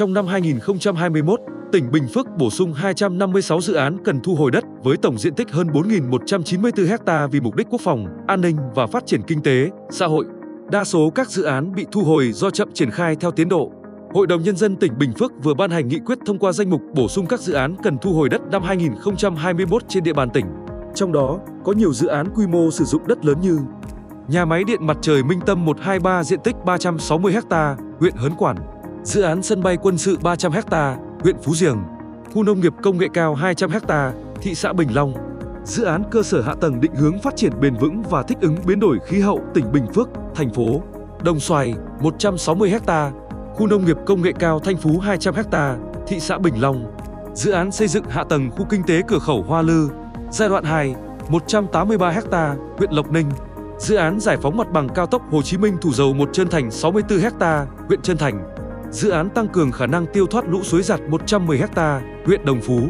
Trong năm 2021, tỉnh Bình Phước bổ sung 256 dự án cần thu hồi đất với tổng diện tích hơn 4.194 ha vì mục đích quốc phòng, an ninh và phát triển kinh tế, xã hội. Đa số các dự án bị thu hồi do chậm triển khai theo tiến độ. Hội đồng Nhân dân tỉnh Bình Phước vừa ban hành nghị quyết thông qua danh mục bổ sung các dự án cần thu hồi đất năm 2021 trên địa bàn tỉnh. Trong đó, có nhiều dự án quy mô sử dụng đất lớn như Nhà máy điện mặt trời Minh Tâm 123 diện tích 360 ha, huyện Hớn Quản. Dự án sân bay quân sự 300 ha, huyện Phú Diềng. Khu nông nghiệp công nghệ cao 200 ha, thị xã Bình Long. Dự án cơ sở hạ tầng định hướng phát triển bền vững và thích ứng biến đổi khí hậu tỉnh Bình Phước, thành phố. Đồng Xoài 160 ha, khu nông nghiệp công nghệ cao Thanh Phú 200 ha, thị xã Bình Long. Dự án xây dựng hạ tầng khu kinh tế cửa khẩu Hoa Lư, giai đoạn 2, 183 ha, huyện Lộc Ninh. Dự án giải phóng mặt bằng cao tốc Hồ Chí Minh Thủ Dầu một Trân Thành 64 ha, huyện Trân Thành. Dự án tăng cường khả năng tiêu thoát lũ suối giặt 110 ha, huyện Đồng Phú.